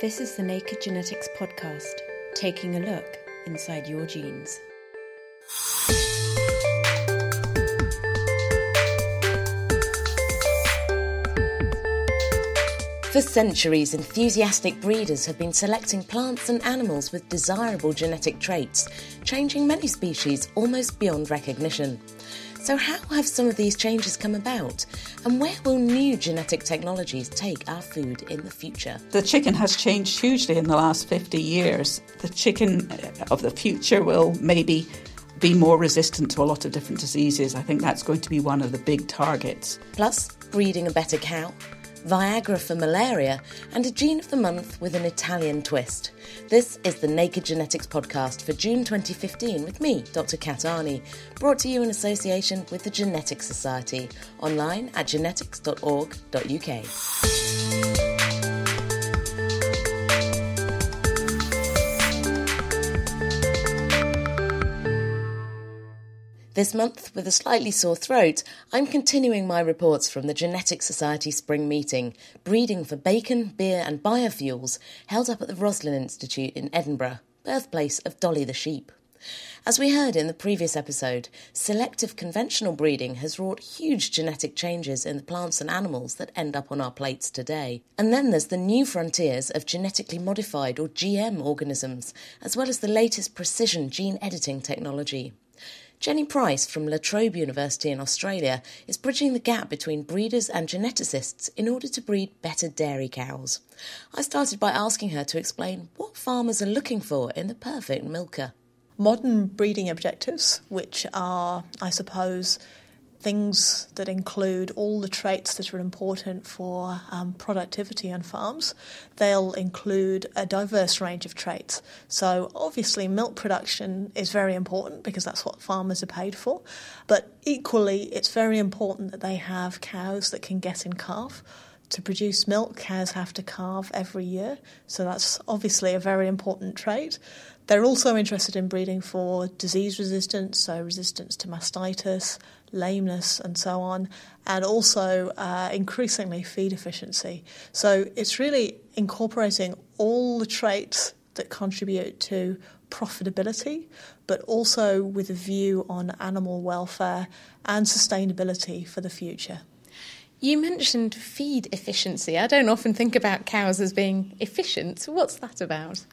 This is the Naked Genetics Podcast, taking a look inside your genes. For centuries, enthusiastic breeders have been selecting plants and animals with desirable genetic traits, changing many species almost beyond recognition. So, how have some of these changes come about? And where will new genetic technologies take our food in the future? The chicken has changed hugely in the last 50 years. The chicken uh, of the future will maybe be more resistant to a lot of different diseases. I think that's going to be one of the big targets. Plus, breeding a better cow Viagra for malaria, and a gene of the month with an Italian twist. This is the Naked Genetics podcast for June 2015 with me, Dr. Kat Arney, brought to you in association with the Genetics Society, online at genetics.org.uk. This month, with a slightly sore throat, I'm continuing my reports from the Genetics Society Spring Meeting, breeding for bacon, beer, and biofuels, held up at the Roslin Institute in Edinburgh, birthplace of Dolly the sheep. As we heard in the previous episode, selective conventional breeding has wrought huge genetic changes in the plants and animals that end up on our plates today. And then there's the new frontiers of genetically modified or GM organisms, as well as the latest precision gene editing technology. Jenny Price from La Trobe University in Australia is bridging the gap between breeders and geneticists in order to breed better dairy cows. I started by asking her to explain what farmers are looking for in the perfect milker. Modern breeding objectives, which are, I suppose, things that include all the traits that are important for um, productivity on farms. They'll include a diverse range of traits. So, obviously, milk production is very important because that's what farmers are paid for. But equally, it's very important that they have cows that can get in calf. To produce milk, cows have to calve every year, so that's obviously a very important trait. They're also interested in breeding for disease resistance, so resistance to mastitis, lameness, and so on, and also uh, increasingly feed efficiency. So it's really incorporating all the traits that contribute to profitability, but also with a view on animal welfare and sustainability for the future. You mentioned feed efficiency. I don't often think about cows as being efficient. What's that about?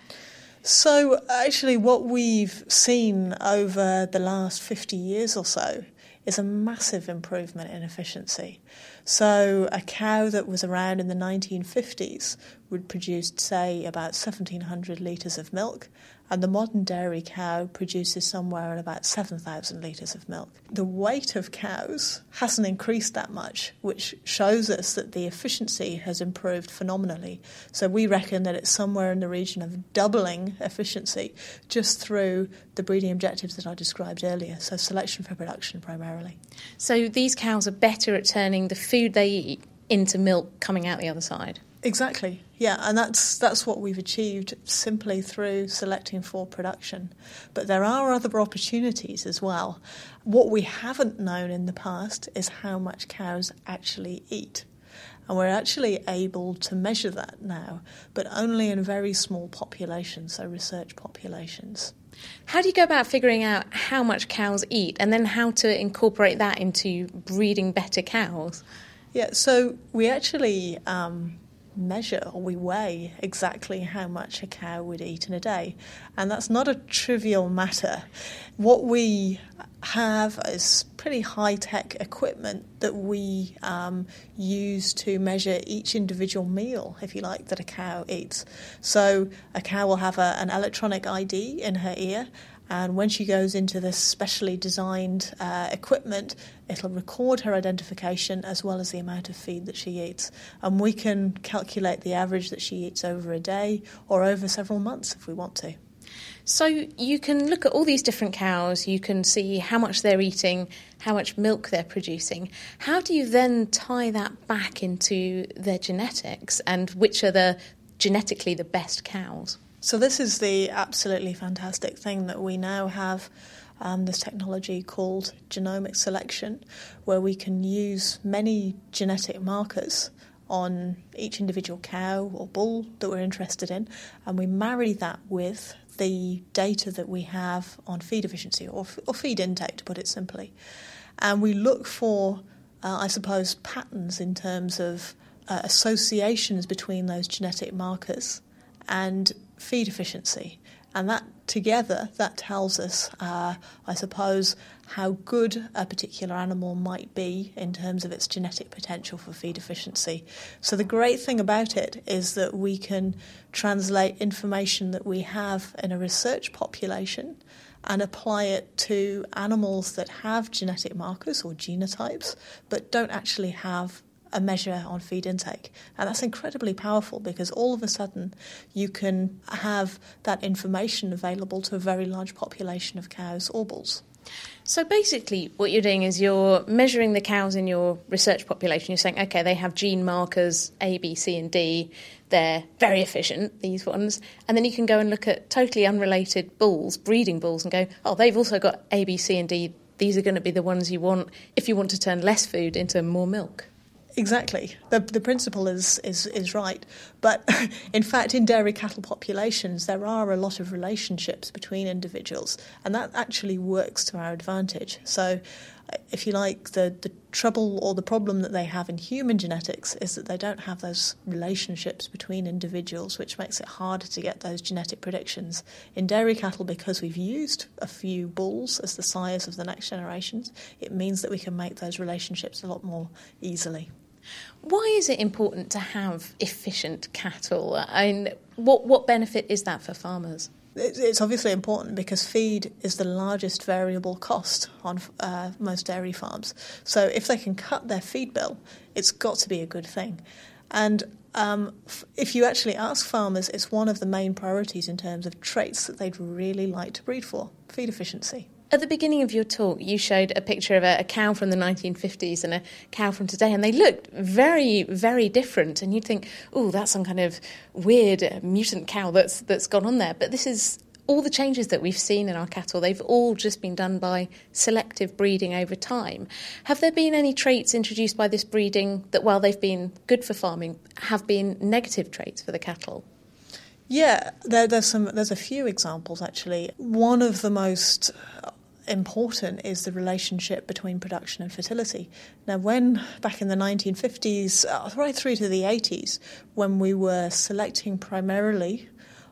So, actually, what we've seen over the last 50 years or so is a massive improvement in efficiency. So, a cow that was around in the 1950s would produce, say, about 1700 litres of milk, and the modern dairy cow produces somewhere at about 7,000 litres of milk. The weight of cows hasn't increased that much, which shows us that the efficiency has improved phenomenally. So we reckon that it's somewhere in the region of doubling efficiency just through the breeding objectives that I described earlier, so selection for production primarily. So these cows are better at turning the food they eat into milk coming out the other side? Exactly. Yeah, and that's that's what we've achieved simply through selecting for production. But there are other opportunities as well. What we haven't known in the past is how much cows actually eat. And we're actually able to measure that now, but only in very small populations, so research populations. How do you go about figuring out how much cows eat and then how to incorporate that into breeding better cows? Yeah, so we actually um, measure or we weigh exactly how much a cow would eat in a day. And that's not a trivial matter. What we have is pretty high tech equipment that we um, use to measure each individual meal, if you like, that a cow eats. So a cow will have a, an electronic ID in her ear And when she goes into this specially designed uh, equipment, it'll record her identification as well as the amount of feed that she eats. And we can calculate the average that she eats over a day or over several months if we want to. So you can look at all these different cows, you can see how much they're eating, how much milk they're producing. How do you then tie that back into their genetics and which are the genetically the best cows? So this is the absolutely fantastic thing that we now have um, this technology called genomic selection, where we can use many genetic markers on each individual cow or bull that we're interested in, and we marry that with the data that we have on feed efficiency or, or feed intake, to put it simply. And we look for, uh, I suppose, patterns in terms of uh, associations between those genetic markers and feed efficiency. And that together, that tells us, uh, I suppose, how good a particular animal might be in terms of its genetic potential for feed efficiency. So, the great thing about it is that we can translate information that we have in a research population and apply it to animals that have genetic markers or genotypes but don't actually have a measure on feed intake. And that's incredibly powerful because all of a sudden you can have that information available to a very large population of cows or bulls. So basically, what you're doing is you're measuring the cows in your research population. You're saying, okay, they have gene markers A, B, C, and D. They're very efficient, these ones. And then you can go and look at totally unrelated bulls, breeding bulls, and go, oh, they've also got A, B, C, and D. These are going to be the ones you want if you want to turn less food into more milk. Exactly. The, the principle is, is, is right. But in fact, in dairy cattle populations, there are a lot of relationships between individuals, and that actually works to our advantage. So, if you like, the, the trouble or the problem that they have in human genetics is that they don't have those relationships between individuals, which makes it harder to get those genetic predictions. In dairy cattle, because we've used a few bulls as the sires of the next generations, it means that we can make those relationships a lot more easily. Why is it important to have efficient cattle? And what, what benefit is that for farmers? It's obviously important because feed is the largest variable cost on uh, most dairy farms. So if they can cut their feed bill, it's got to be a good thing. And um, if you actually ask farmers, it's one of the main priorities in terms of traits that they'd really like to breed for feed efficiency. At the beginning of your talk, you showed a picture of a, a, cow from the 1950s and a cow from today, and they looked very, very different. And you'd think, oh, that's some kind of weird uh, mutant cow that's that's gone on there. But this is all the changes that we've seen in our cattle. They've all just been done by selective breeding over time. Have there been any traits introduced by this breeding that, while they've been good for farming, have been negative traits for the cattle? Yeah, there, there's some. There's a few examples actually. One of the most important is the relationship between production and fertility. Now, when back in the 1950s, uh, right through to the 80s, when we were selecting primarily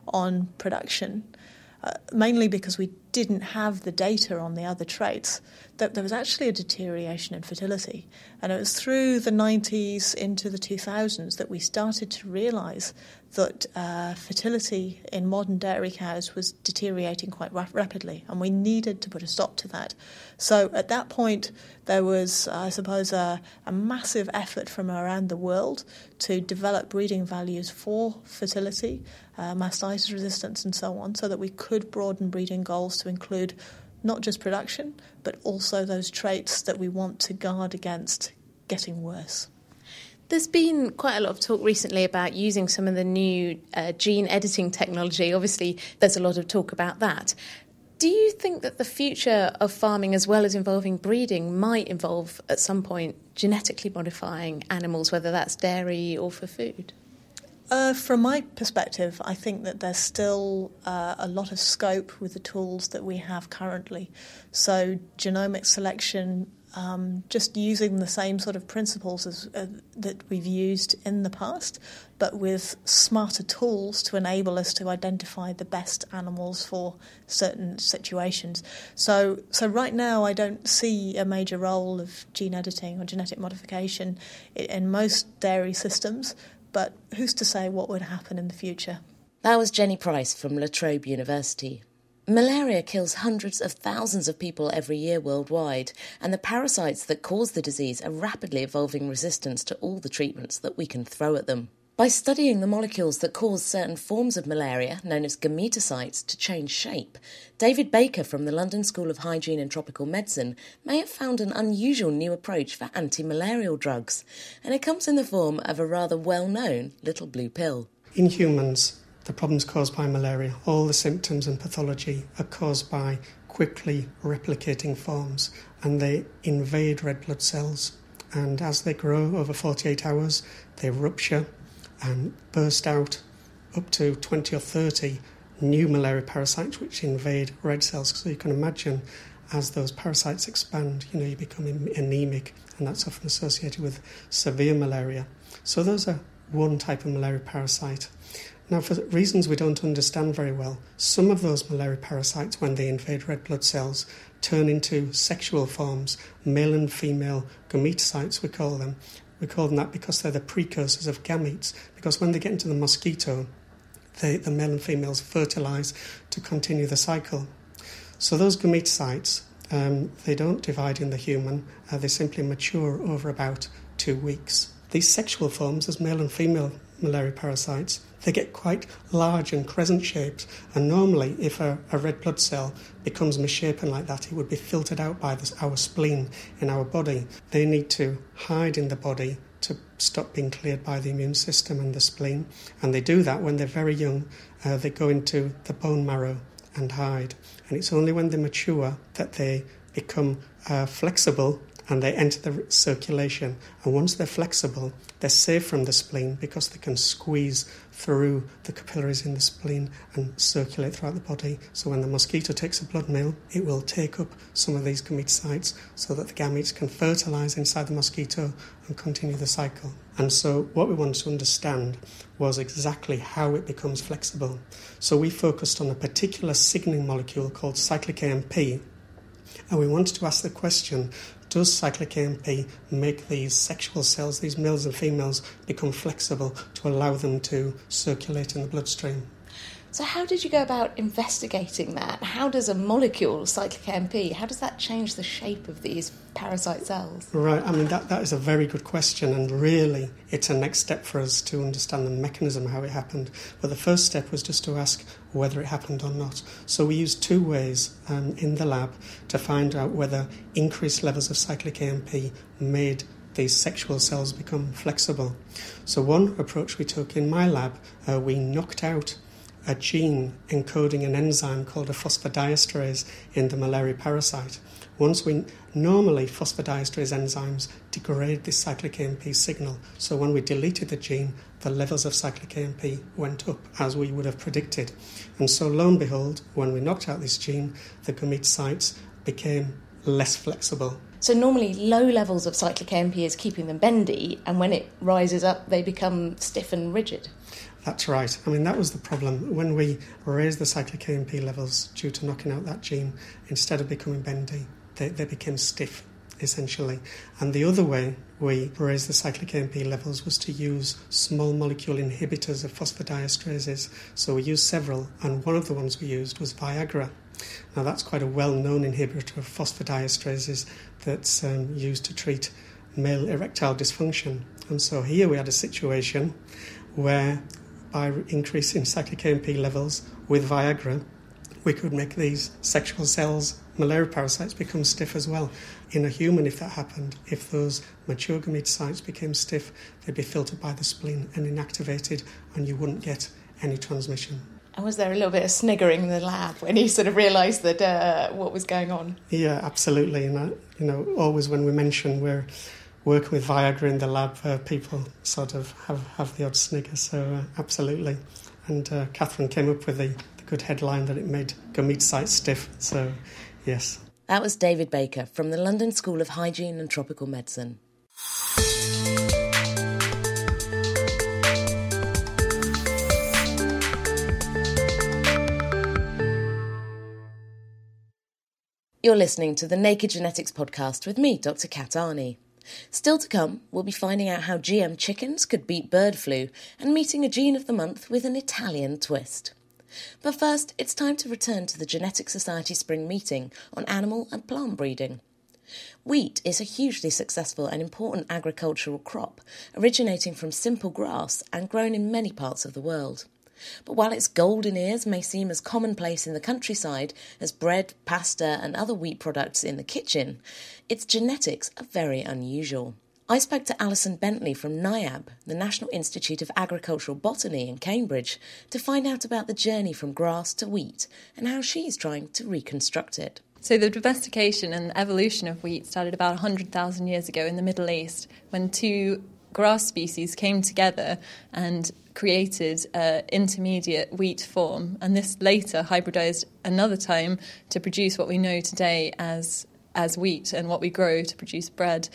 on production, uh, mainly because we didn't have the data on the other traits, that there was actually a deterioration in fertility. And it was through the 90s into the 2000s that we started to realise that uh, fertility in modern dairy cows was deteriorating quite ra- rapidly, and we needed to put a stop to that. So at that point, there was, I suppose, a, a massive effort from around the world to develop breeding values for fertility, uh, mastitis resistance, and so on, so that we could broaden breeding goals to include not just production, but also those traits that we want to guard against getting worse. There's been quite a lot of talk recently about using some of the new uh, gene editing technology. Obviously, there's a lot of talk about that. Do you think that the future of farming, as well as involving breeding, might involve at some point genetically modifying animals, whether that's dairy or for food? Uh, from my perspective, I think that there's still uh, a lot of scope with the tools that we have currently. So, genomic selection um, just using the same sort of principles as, uh, that we've used in the past, but with smarter tools to enable us to identify the best animals for certain situations. So, so right now, I don't see a major role of gene editing or genetic modification in most dairy systems. But who's to say what would happen in the future? That was Jenny Price from La Trobe University. Malaria kills hundreds of thousands of people every year worldwide, and the parasites that cause the disease are rapidly evolving resistance to all the treatments that we can throw at them. By studying the molecules that cause certain forms of malaria, known as gametocytes, to change shape, David Baker from the London School of Hygiene and Tropical Medicine may have found an unusual new approach for anti malarial drugs, and it comes in the form of a rather well known little blue pill. In humans, the problems caused by malaria, all the symptoms and pathology are caused by quickly replicating forms and they invade red blood cells. And as they grow over 48 hours, they rupture and burst out up to 20 or 30 new malaria parasites which invade red cells. So you can imagine as those parasites expand, you know, you become anemic, and that's often associated with severe malaria. So those are one type of malaria parasite. Now, for reasons we don't understand very well, some of those malaria parasites, when they invade red blood cells, turn into sexual forms, male and female gametocytes, we call them. We call them that because they're the precursors of gametes, because when they get into the mosquito, they, the male and females fertilize to continue the cycle. So those gametocytes, um, they don't divide in the human, uh, they simply mature over about two weeks. These sexual forms, as male and female malaria parasites, they get quite large and crescent shaped. And normally, if a, a red blood cell becomes misshapen like that, it would be filtered out by this, our spleen in our body. They need to hide in the body to stop being cleared by the immune system and the spleen. And they do that when they're very young. Uh, they go into the bone marrow and hide. And it's only when they mature that they become uh, flexible and they enter the circulation. And once they're flexible, they're safe from the spleen because they can squeeze through the capillaries in the spleen and circulate throughout the body. So when the mosquito takes a blood meal, it will take up some of these gametocytes so that the gametes can fertilize inside the mosquito and continue the cycle. And so what we wanted to understand was exactly how it becomes flexible. So we focused on a particular signaling molecule called cyclic AMP, and we wanted to ask the question does cyclic AMP make these sexual cells, these males and females, become flexible to allow them to circulate in the bloodstream? So, how did you go about investigating that? How does a molecule, cyclic AMP, how does that change the shape of these parasite cells? Right, I mean, that, that is a very good question, and really it's a next step for us to understand the mechanism, how it happened. But the first step was just to ask whether it happened or not. So, we used two ways um, in the lab to find out whether increased levels of cyclic AMP made these sexual cells become flexible. So, one approach we took in my lab, uh, we knocked out a gene encoding an enzyme called a phosphodiesterase in the malaria parasite. Once we normally phosphodiesterase enzymes degrade this cyclic AMP signal, so when we deleted the gene, the levels of cyclic AMP went up as we would have predicted. And so, lo and behold, when we knocked out this gene, the gametocytes became less flexible. So normally low levels of cyclic AMP is keeping them bendy, and when it rises up, they become stiff and rigid. That's right. I mean, that was the problem. When we raised the cyclic AMP levels due to knocking out that gene, instead of becoming bendy, they, they became stiff, essentially. And the other way we raised the cyclic AMP levels was to use small molecule inhibitors of phosphodiesterases. So we used several, and one of the ones we used was Viagra. Now, that's quite a well known inhibitor of phosphodiesterases that's um, used to treat male erectile dysfunction. And so here we had a situation where by increasing cyclic AMP levels with Viagra, we could make these sexual cells, malaria parasites, become stiff as well. In a human, if that happened, if those mature gametocytes became stiff, they'd be filtered by the spleen and inactivated, and you wouldn't get any transmission. And was there a little bit of sniggering in the lab when you sort of realised that uh, what was going on? Yeah, absolutely. And uh, you know, always when we mention we're working with Viagra in the lab, uh, people sort of have, have the odd snigger. So, uh, absolutely. And uh, Catherine came up with the, the good headline that it made gametocytes stiff. So, yes. That was David Baker from the London School of Hygiene and Tropical Medicine. You're listening to the Naked Genetics podcast with me, Dr. Kat Arney. Still to come, we'll be finding out how GM chickens could beat bird flu and meeting a gene of the month with an Italian twist. But first, it's time to return to the Genetic Society Spring meeting on animal and plant breeding. Wheat is a hugely successful and important agricultural crop, originating from simple grass and grown in many parts of the world. But while its golden ears may seem as commonplace in the countryside as bread, pasta, and other wheat products in the kitchen, its genetics are very unusual. I spoke to Alison Bentley from NIAB, the National Institute of Agricultural Botany in Cambridge, to find out about the journey from grass to wheat and how she's trying to reconstruct it. So, the domestication and evolution of wheat started about 100,000 years ago in the Middle East when two grass species came together and created an intermediate wheat form. And this later hybridized another time to produce what we know today as, as wheat and what we grow to produce bread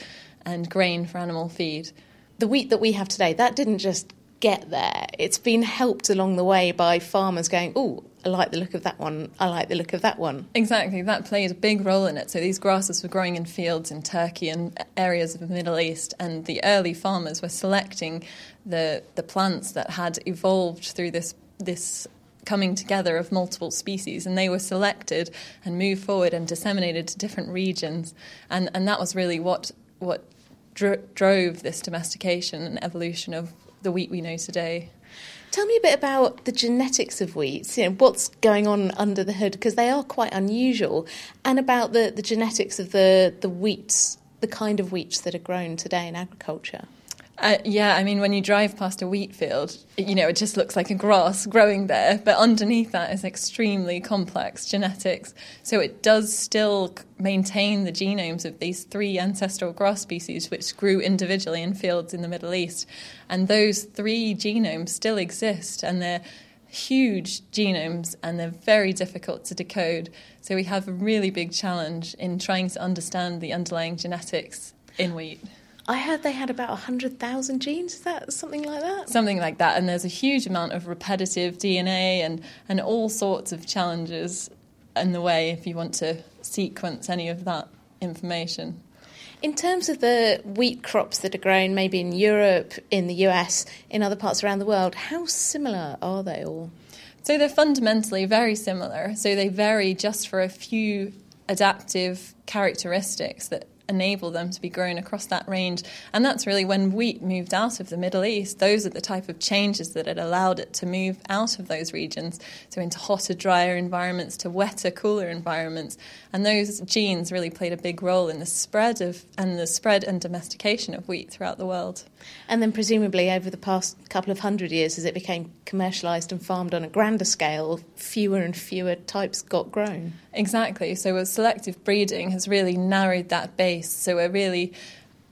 and grain for animal feed. The wheat that we have today, that didn't just get there. It's been helped along the way by farmers going, oh, I like the look of that one, I like the look of that one. Exactly, that played a big role in it. So these grasses were growing in fields in Turkey and areas of the Middle East, and the early farmers were selecting the, the plants that had evolved through this, this coming together of multiple species, and they were selected and moved forward and disseminated to different regions. And, and that was really what what dro- drove this domestication and evolution of the wheat we know today. Tell me a bit about the genetics of wheats, you know, what's going on under the hood, because they are quite unusual, and about the, the genetics of the, the wheats, the kind of wheats that are grown today in agriculture. Uh, yeah, I mean, when you drive past a wheat field, you know, it just looks like a grass growing there, but underneath that is extremely complex genetics. So it does still maintain the genomes of these three ancestral grass species, which grew individually in fields in the Middle East. And those three genomes still exist, and they're huge genomes and they're very difficult to decode. So we have a really big challenge in trying to understand the underlying genetics in wheat. I heard they had about 100,000 genes. Is that something like that? Something like that. And there's a huge amount of repetitive DNA and, and all sorts of challenges in the way if you want to sequence any of that information. In terms of the wheat crops that are grown maybe in Europe, in the US, in other parts around the world, how similar are they all? So they're fundamentally very similar. So they vary just for a few adaptive characteristics that enable them to be grown across that range. And that's really when wheat moved out of the Middle East. Those are the type of changes that had allowed it to move out of those regions, so into hotter, drier environments, to wetter, cooler environments. And those genes really played a big role in the spread of and the spread and domestication of wheat throughout the world. And then presumably over the past couple of hundred years, as it became commercialised and farmed on a grander scale, fewer and fewer types got grown. Exactly. So selective breeding has really narrowed that base. So we're really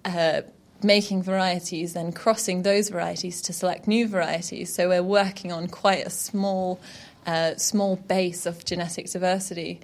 uh, making varieties, then crossing those varieties to select new varieties. So we're working on quite a small, uh, small base of genetic diversity.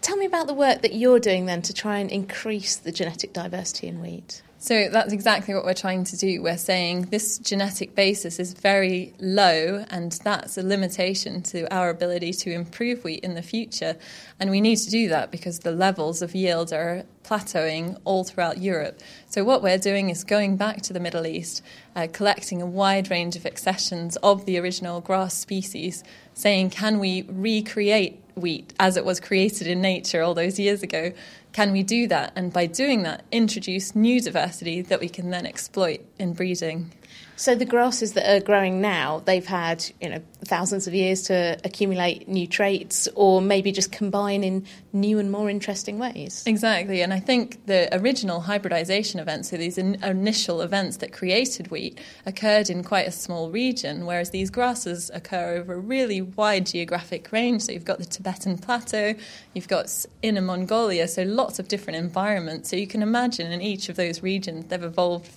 Tell me about the work that you're doing then to try and increase the genetic diversity in wheat. So that's exactly what we're trying to do. We're saying this genetic basis is very low, and that's a limitation to our ability to improve wheat in the future. And we need to do that because the levels of yield are plateauing all throughout Europe. So, what we're doing is going back to the Middle East, uh, collecting a wide range of accessions of the original grass species, saying, can we recreate wheat as it was created in nature all those years ago? Can we do that? And by doing that, introduce new diversity that we can then exploit in breeding. So the grasses that are growing now, they've had you know thousands of years to accumulate new traits, or maybe just combine in new and more interesting ways. Exactly, and I think the original hybridization events, so these in- initial events that created wheat, occurred in quite a small region, whereas these grasses occur over a really wide geographic range. So you've got the Tibetan Plateau, you've got Inner Mongolia, so lots of different environments. So you can imagine in each of those regions they've evolved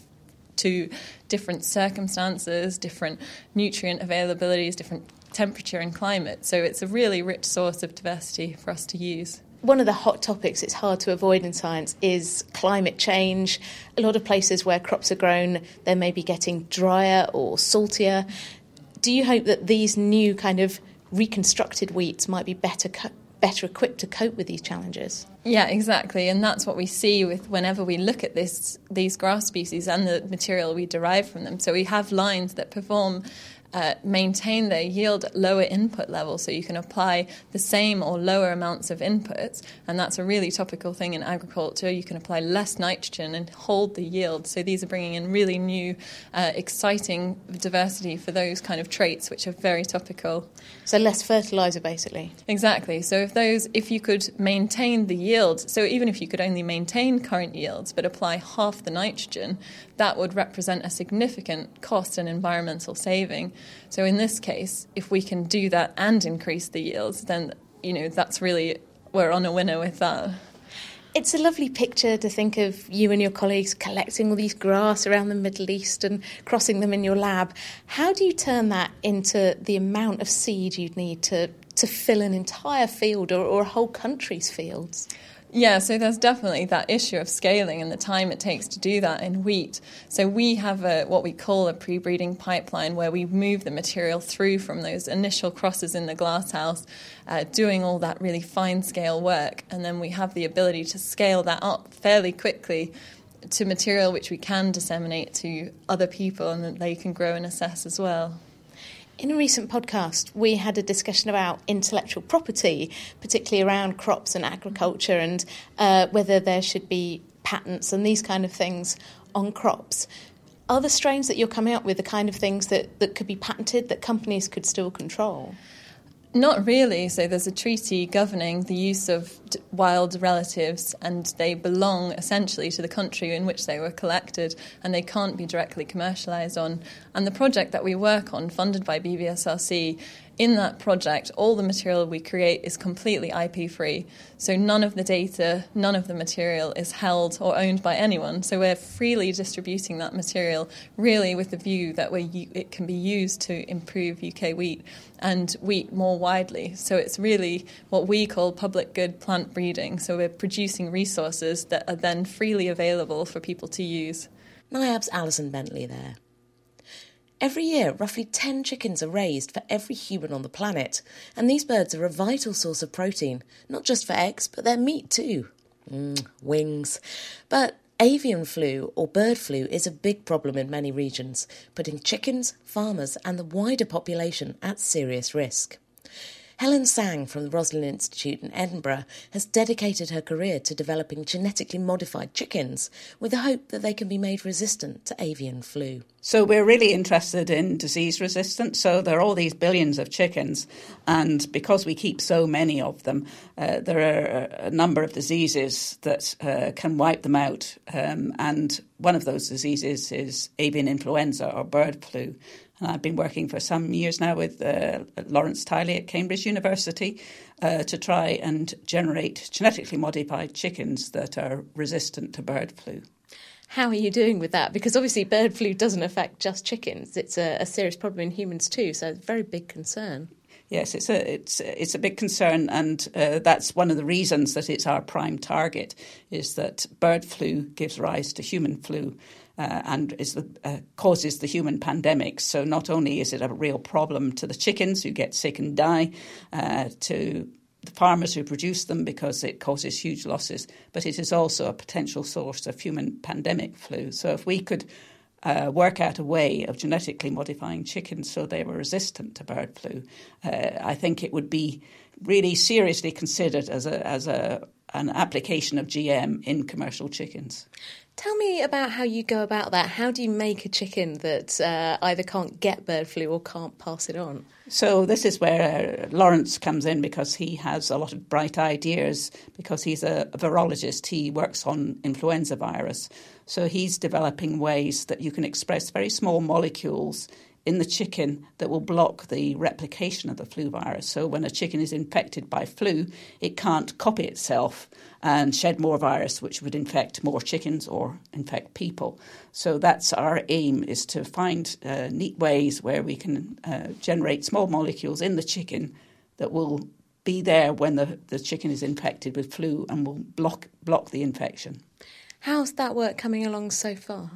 to different circumstances, different nutrient availabilities, different temperature and climate. So it's a really rich source of diversity for us to use. One of the hot topics it's hard to avoid in science is climate change. A lot of places where crops are grown, they may be getting drier or saltier. Do you hope that these new kind of reconstructed wheats might be better better equipped to cope with these challenges. Yeah, exactly, and that's what we see with whenever we look at this these grass species and the material we derive from them. So we have lines that perform uh, maintain their yield at lower input levels. So you can apply the same or lower amounts of inputs, and that's a really topical thing in agriculture. You can apply less nitrogen and hold the yield. So these are bringing in really new, uh, exciting diversity for those kind of traits, which are very topical. So less fertilizer, basically. Exactly. So if those, if you could maintain the yield, so even if you could only maintain current yields but apply half the nitrogen, that would represent a significant cost and environmental saving. So in this case, if we can do that and increase the yields, then you know that's really we're on a winner with that. It's a lovely picture to think of you and your colleagues collecting all these grass around the Middle East and crossing them in your lab. How do you turn that into the amount of seed you'd need to, to fill an entire field or, or a whole country's fields? Yeah, so there's definitely that issue of scaling and the time it takes to do that in wheat. So we have a, what we call a pre-breeding pipeline where we move the material through from those initial crosses in the glasshouse, uh, doing all that really fine scale work, and then we have the ability to scale that up fairly quickly to material which we can disseminate to other people and that they can grow and assess as well. In a recent podcast, we had a discussion about intellectual property, particularly around crops and agriculture, and uh, whether there should be patents and these kind of things on crops. Are the strains that you're coming up with the kind of things that, that could be patented that companies could still control? Not really. So there's a treaty governing the use of wild relatives, and they belong essentially to the country in which they were collected, and they can't be directly commercialised on. And the project that we work on, funded by BBSRC, in that project, all the material we create is completely IP free. So none of the data, none of the material is held or owned by anyone. So we're freely distributing that material, really with the view that we it can be used to improve UK wheat and wheat more widely. So it's really what we call public good plant breeding. So we're producing resources that are then freely available for people to use. NIAB's Alison Bentley there. Every year, roughly 10 chickens are raised for every human on the planet, and these birds are a vital source of protein, not just for eggs, but their meat too. Mm, wings. But avian flu or bird flu is a big problem in many regions, putting chickens, farmers, and the wider population at serious risk. Helen Sang from the Roslin Institute in Edinburgh has dedicated her career to developing genetically modified chickens with the hope that they can be made resistant to avian flu. So we're really interested in disease resistance. So there are all these billions of chickens, and because we keep so many of them, uh, there are a number of diseases that uh, can wipe them out. Um, and one of those diseases is avian influenza or bird flu. I've been working for some years now with uh, Laurence Tiley at Cambridge University uh, to try and generate genetically modified chickens that are resistant to bird flu. How are you doing with that? Because obviously, bird flu doesn't affect just chickens; it's a, a serious problem in humans too. So, it's a very big concern. Yes, it's a it's it's a big concern, and uh, that's one of the reasons that it's our prime target. Is that bird flu gives rise to human flu, uh, and is the, uh, causes the human pandemic. So not only is it a real problem to the chickens who get sick and die, uh, to the farmers who produce them because it causes huge losses, but it is also a potential source of human pandemic flu. So if we could uh, work out a way of genetically modifying chickens so they were resistant to bird flu, uh, I think it would be really seriously considered as a as a an application of GM in commercial chickens. Tell me about how you go about that. How do you make a chicken that uh, either can't get bird flu or can't pass it on? So this is where uh, Laurence comes in because he has a lot of bright ideas because he's a, a virologist. He works on influenza virus. So he's developing ways that you can express very small molecules in the chicken that will block the replication of the flu virus. So when a chicken is infected by flu, it can't copy itself and shed more virus, which would infect more chickens or infect people. So that's our aim: is to find uh, neat ways where we can uh, generate small molecules in the chicken that will be there when the, the chicken is infected with flu and will block block the infection. How's that work coming along so far?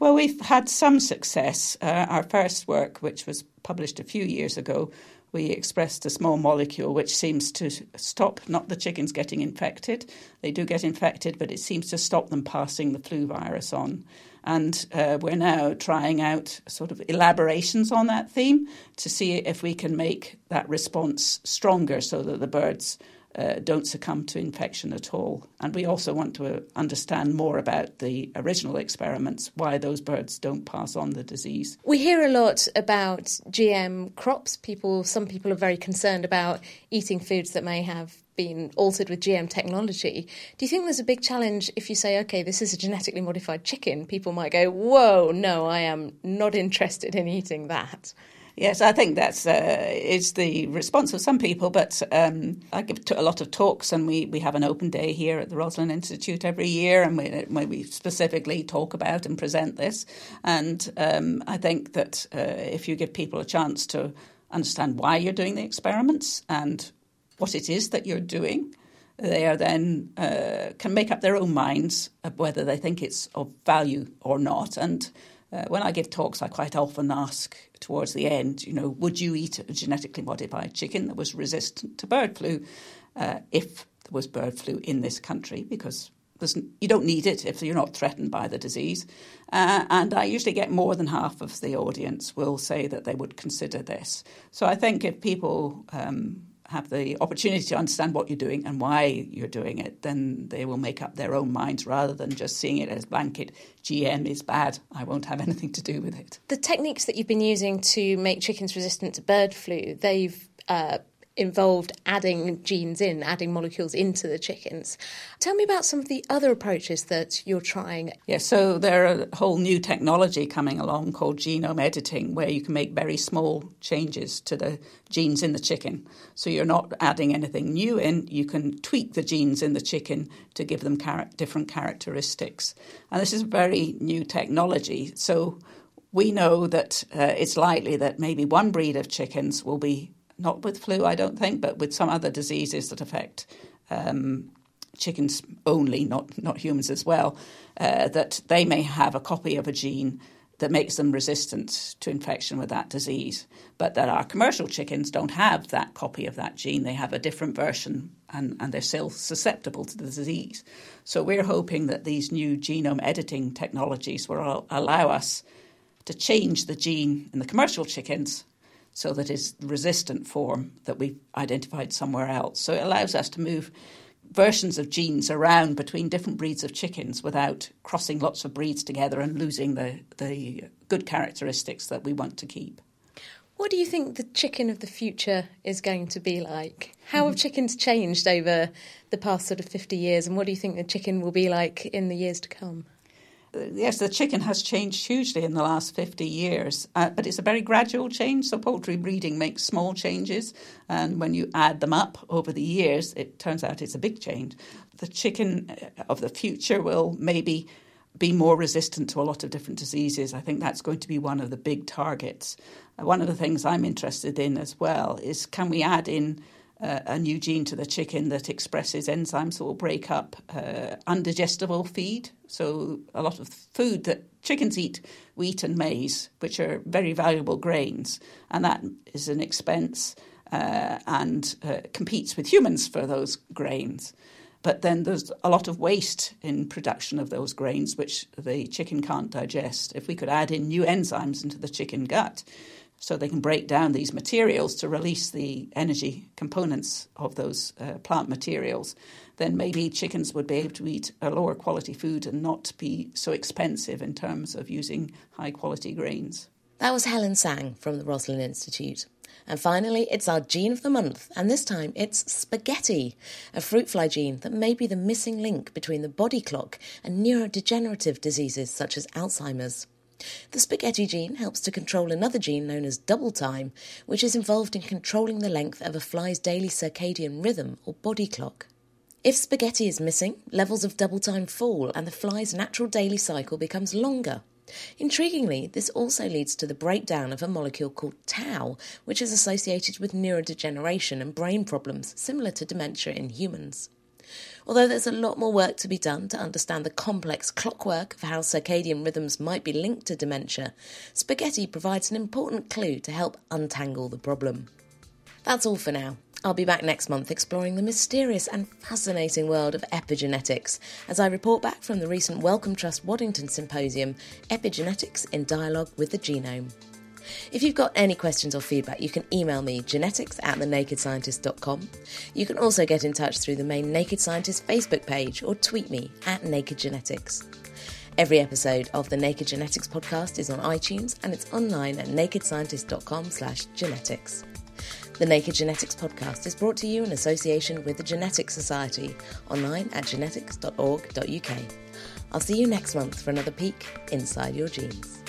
Well, we've had some success. Uh, our first work, which was published a few years ago, we expressed a small molecule which seems to stop not the chickens getting infected. They do get infected, but it seems to stop them passing the flu virus on. And uh, we're now trying out sort of elaborations on that theme to see if we can make that response stronger so that the birds uh, don't succumb to infection at all. And we also want to understand more about the original experiments, why those birds don't pass on the disease. We hear a lot about GM crops. People, some people are very concerned about eating foods that may have been altered with GM technology. Do you think there's a big challenge if you say, okay, this is a genetically modified chicken? People might go, whoa, no, I am not interested in eating that. Yes, I think that's uh, is the response of some people. But um, I give a lot of talks, and we, we have an open day here at the Roslin Institute every year, and we, we specifically talk about and present this. And um, I think that uh, if you give people a chance to understand why you're doing the experiments and what it is that you're doing, they are then uh, can make up their own minds of whether they think it's of value or not. And uh, when I give talks, I quite often ask towards the end, you know, would you eat a genetically modified chicken that was resistant to bird flu uh, if there was bird flu in this country? Because you don't need it if you're not threatened by the disease. Uh, and I usually get more than half of the audience will say that they would consider this. So I think if people um, have the opportunity to understand what you're doing and why you're doing it, then they will make up their own minds rather than just seeing it as blanket GM is bad. I won't have anything to do with it. The techniques that you've been using to make chickens resistant to bird flu, they've uh, involved adding genes in, adding molecules into the chickens. Tell me about some of the other approaches that you're trying. Yeah, so there are a whole new technology coming along called genome editing, where you can make very small changes to the genes in the chicken. So you're not adding anything new in, you can tweak the genes in the chicken to give them char- different characteristics. And this is very new technology. So we know that uh, it's likely that maybe one breed of chickens will be not with flu, I don't think, but with some other diseases that affect um, chickens only, not not humans as well. Uh, that they may have a copy of a gene that makes them resistant to infection with that disease, but that our commercial chickens don't have that copy of that gene. They have a different version, and, and they're still susceptible to the disease. So we're hoping that these new genome editing technologies will allow us to change the gene in the commercial chickens so that is resistant form that we've identified somewhere else. So it allows us to move versions of genes around between different breeds of chickens without crossing lots of breeds together and losing the, the good characteristics that we want to keep. What do you think the chicken of the future is going to be like? How have mm-hmm. chickens changed over the past sort of 50 years, and what do you think the chicken will be like in the years to come? Yes, the chicken has changed hugely in the last 50 years, uh, but it's a very gradual change. So, poultry breeding makes small changes, and when you add them up over the years, it turns out it's a big change. The chicken uh, of the future will maybe be more resistant to a lot of different diseases. I think that's going to be one of the big targets. Uh, one of the things I'm interested in as well is can we add in uh, a new gene to the chicken that expresses enzymes that will break up uh, undigestible feed. So, a lot of food that chickens eat wheat and maize, which are very valuable grains, and that is an expense uh, and uh, competes with humans for those grains. But then there's a lot of waste in production of those grains, which the chicken can't digest. If we could add in new enzymes into the chicken gut, so they can break down these materials to release the energy components of those uh, plant materials, then maybe chickens would be able to eat a lower quality food and not be so expensive in terms of using high quality grains. That was Helen Sang from the Roslin Institute. And finally, it's our gene of the month, and this time it's spaghetti, a fruit fly gene that may be the missing link between the body clock and neurodegenerative diseases such as Alzheimer's. The spaghetti gene helps to control another gene known as double time, which is involved in controlling the length of a fly's daily circadian rhythm or body clock. If spaghetti is missing, levels of double time fall and the fly's natural daily cycle becomes longer. Intriguingly, this also leads to the breakdown of a molecule called tau, which is associated with neurodegeneration and brain problems similar to dementia in humans. Although there's a lot more work to be done to understand the complex clockwork of how circadian rhythms might be linked to dementia, spaghetti provides an important clue to help untangle the problem. That's all for now. I'll be back next month exploring the mysterious and fascinating world of epigenetics as I report back from the recent Wellcome Trust Waddington Symposium Epigenetics in Dialogue with the Genome. If you've got any questions or feedback, you can email me genetics at thenakedscientist.com. You can also get in touch through the main Naked Scientist Facebook page or tweet me at Naked Genetics. Every episode of the Naked Genetics podcast is on iTunes and it's online at nakedscientist.com slash genetics. The Naked Genetics podcast is brought to you in association with the Genetics Society, online at genetics.org.uk. I'll see you next month for another peek inside your genes.